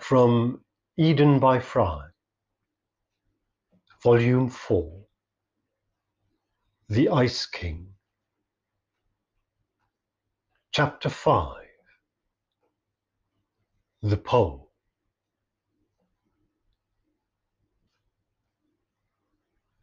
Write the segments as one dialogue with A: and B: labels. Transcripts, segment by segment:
A: From Eden by Fry, Volume 4 The Ice King, Chapter 5 The Pole.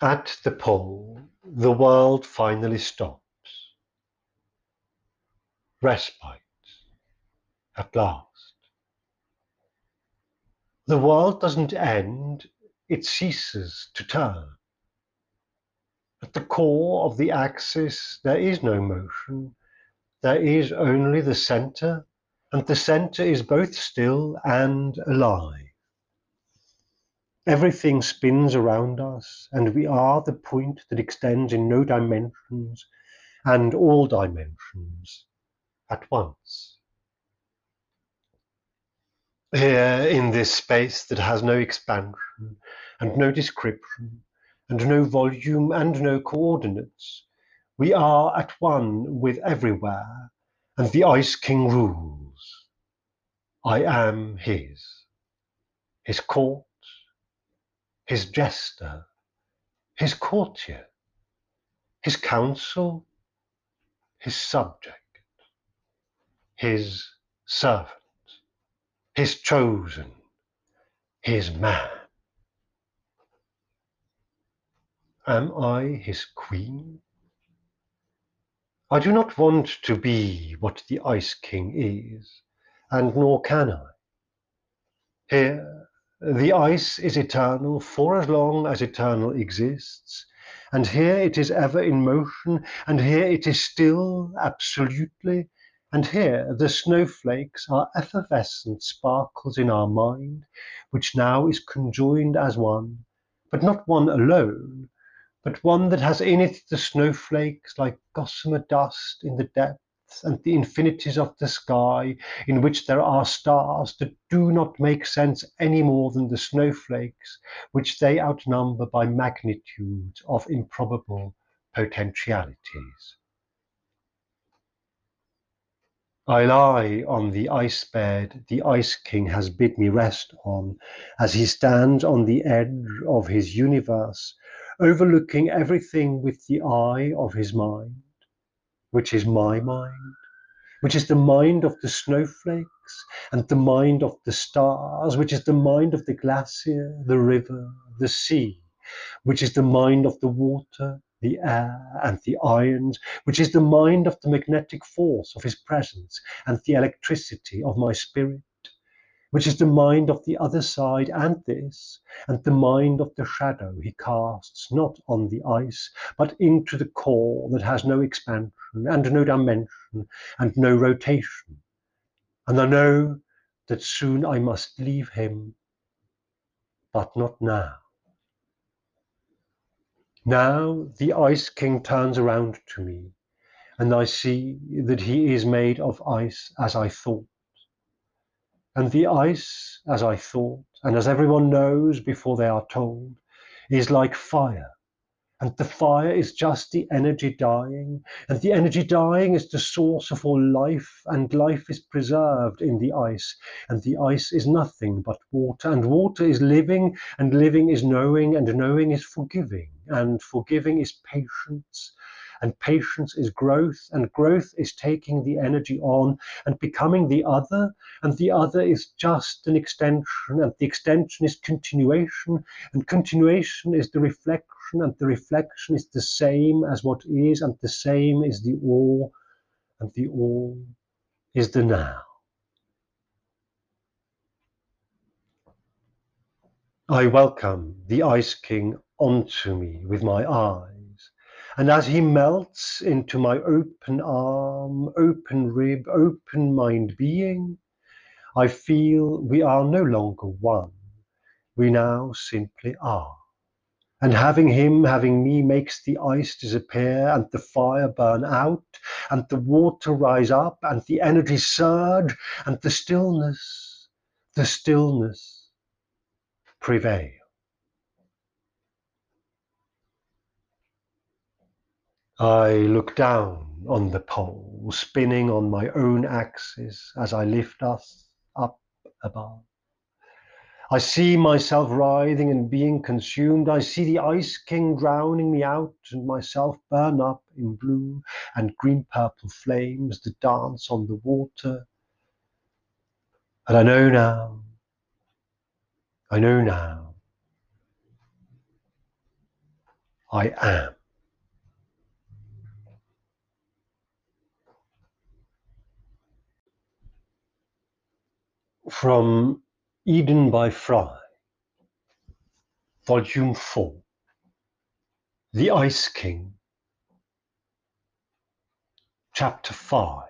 A: At the pole, the world finally stops. Respite, at last. The world doesn't end, it ceases to turn. At the core of the axis, there is no motion, there is only the center, and the center is both still and alive. Everything spins around us, and we are the point that extends in no dimensions and all dimensions at once. Here in this space that has no expansion and no description and no volume and no coordinates, we are at one with everywhere, and the Ice King rules. I am his, his court, his jester, his courtier, his counsel, his subject, his servant his chosen, his man. Am I his queen? I do not want to be what the Ice King is, and nor can I. Here, the ice is eternal for as long as eternal exists, and here it is ever in motion, and here it is still, absolutely, and here the snowflakes are effervescent sparkles in our mind, which now is conjoined as one, but not one alone, but one that has in it the snowflakes like gossamer dust in the depths and the infinities of the sky, in which there are stars that do not make sense any more than the snowflakes, which they outnumber by magnitudes of improbable potentialities. I lie on the ice bed the Ice King has bid me rest on, as he stands on the edge of his universe, overlooking everything with the eye of his mind, which is my mind, which is the mind of the snowflakes and the mind of the stars, which is the mind of the glacier, the river, the sea, which is the mind of the water, the air, and the ions, which is the mind of the magnetic force of his presence and the electricity of my spirit, which is the mind of the other side and this, and the mind of the shadow he casts not on the ice, but into the core that has no expansion and no dimension and no rotation. And I know that soon I must leave him, but not now. Now the Ice King turns around to me, and I see that he is made of ice as I thought. And the ice, as I thought, and as everyone knows before they are told, is like fire. And the fire is just the energy dying, and the energy dying is the source of all life, and life is preserved in the ice, and the ice is nothing but water, and water is living, and living is knowing, and knowing is forgiving, and forgiving is patience, and patience is growth, and growth is taking the energy on and becoming the other, and the other is just an extension, and the extension is continuation, and continuation is the reflection, and the reflection is the same as what is, and the same is the all, and the all is the now. I welcome the Ice King onto me with my eyes and as he melts into my open arm, open rib, open mind being, I feel we are no longer one. We now simply are. And having him, having me, makes the ice disappear and the fire burn out and the water rise up and the energy surge and the stillness, the stillness prevail. I look down on the pole, spinning on my own axis as I lift us up above. I see myself writhing and being consumed. I see the Ice King drowning me out and myself burn up in blue and green purple flames that dance on the water. And I know now, I know now, I am. From Eden by Fry, Volume 4 The Ice King, Chapter 5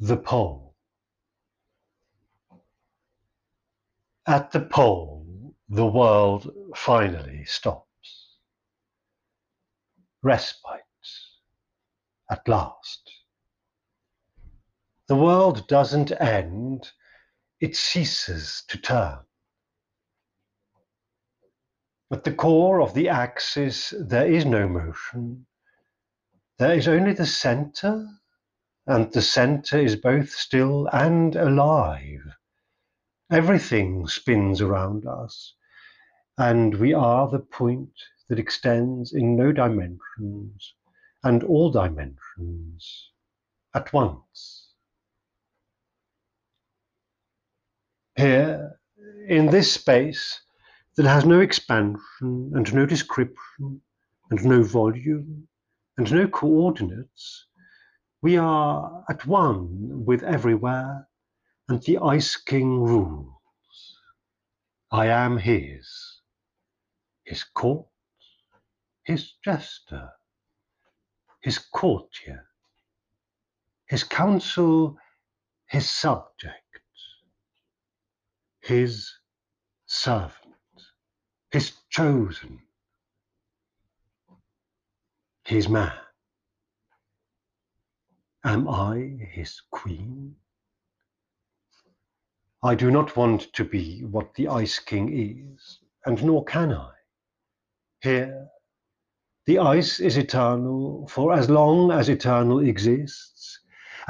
A: The Pole. At the pole, the world finally stops. Respite, at last. The world doesn't end, it ceases to turn. At the core of the axis, there is no motion. There is only the center, and the center is both still and alive. Everything spins around us, and we are the point that extends in no dimensions and all dimensions at once. Here, in this space that has no expansion and no description and no volume and no coordinates, we are at one with everywhere, and the Ice King rules. I am his, his court, his jester, his courtier, his counsel, his subject his servant, his chosen, his man. Am I his queen? I do not want to be what the Ice King is, and nor can I. Here, the ice is eternal for as long as eternal exists,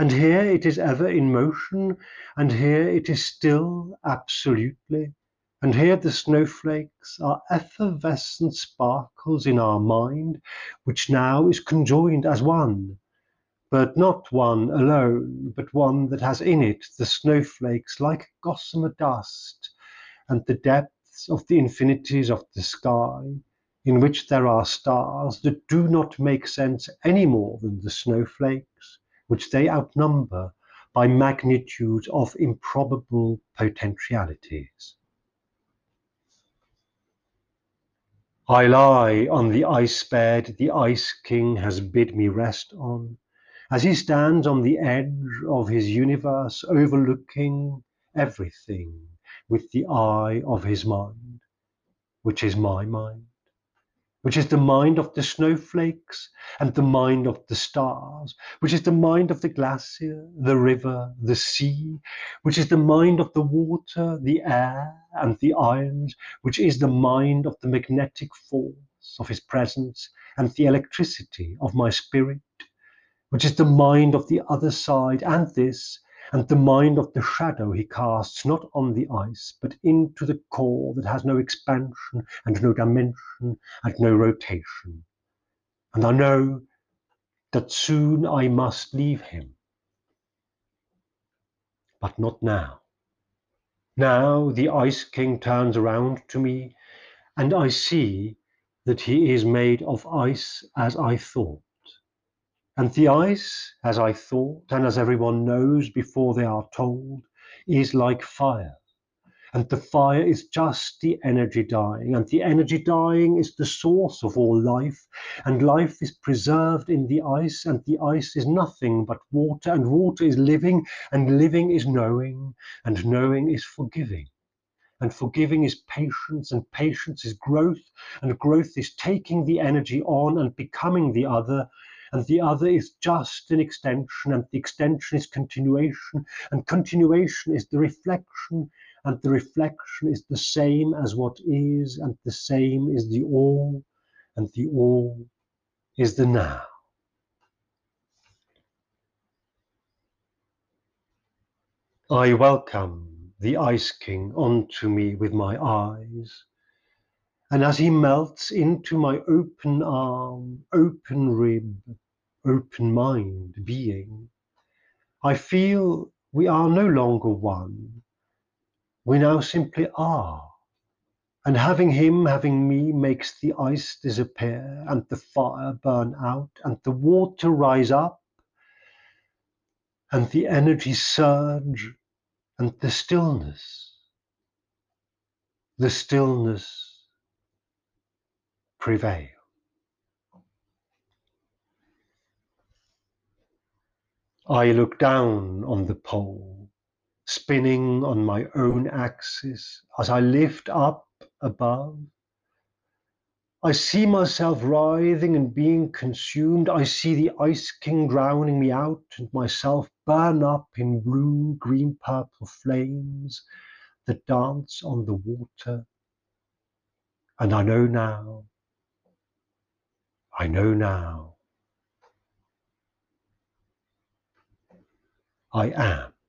A: and here it is ever in motion, and here it is still absolutely, and here the snowflakes are effervescent sparkles in our mind, which now is conjoined as one, but not one alone, but one that has in it the snowflakes like gossamer dust, and the depths of the infinities of the sky, in which there are stars that do not make sense any more than the snowflakes, which they outnumber by magnitude of improbable potentialities. I lie on the ice bed the Ice King has bid me rest on, as he stands on the edge of his universe overlooking everything with the eye of his mind, which is my mind which is the mind of the snowflakes and the mind of the stars, which is the mind of the glacier, the river, the sea, which is the mind of the water, the air, and the ions, which is the mind of the magnetic force of his presence and the electricity of my spirit, which is the mind of the other side, and this, and the mind of the shadow he casts not on the ice, but into the core that has no expansion and no dimension and no rotation. And I know that soon I must leave him. But not now. Now the Ice King turns around to me, and I see that he is made of ice as I thought. And the ice, as I thought, and as everyone knows before they are told, is like fire. And the fire is just the energy dying, and the energy dying is the source of all life, and life is preserved in the ice, and the ice is nothing but water, and water is living, and living is knowing, and knowing is forgiving. And forgiving is patience, and patience is growth, and growth is taking the energy on and becoming the other, and the other is just an extension, and the extension is continuation, and continuation is the reflection, and the reflection is the same as what is, and the same is the all, and the all is the now. I welcome the Ice King onto me with my eyes. And as he melts into my open arm, open rib, open mind being, I feel we are no longer one. We now simply are. And having him, having me, makes the ice disappear, and the fire burn out, and the water rise up, and the energy surge, and the stillness, the stillness prevail. I look down on the pole, spinning on my own axis as I lift up above. I see myself writhing and being consumed. I see the Ice King drowning me out and myself burn up in blue, green, purple flames that dance on the water. And I know now, I know now, I am.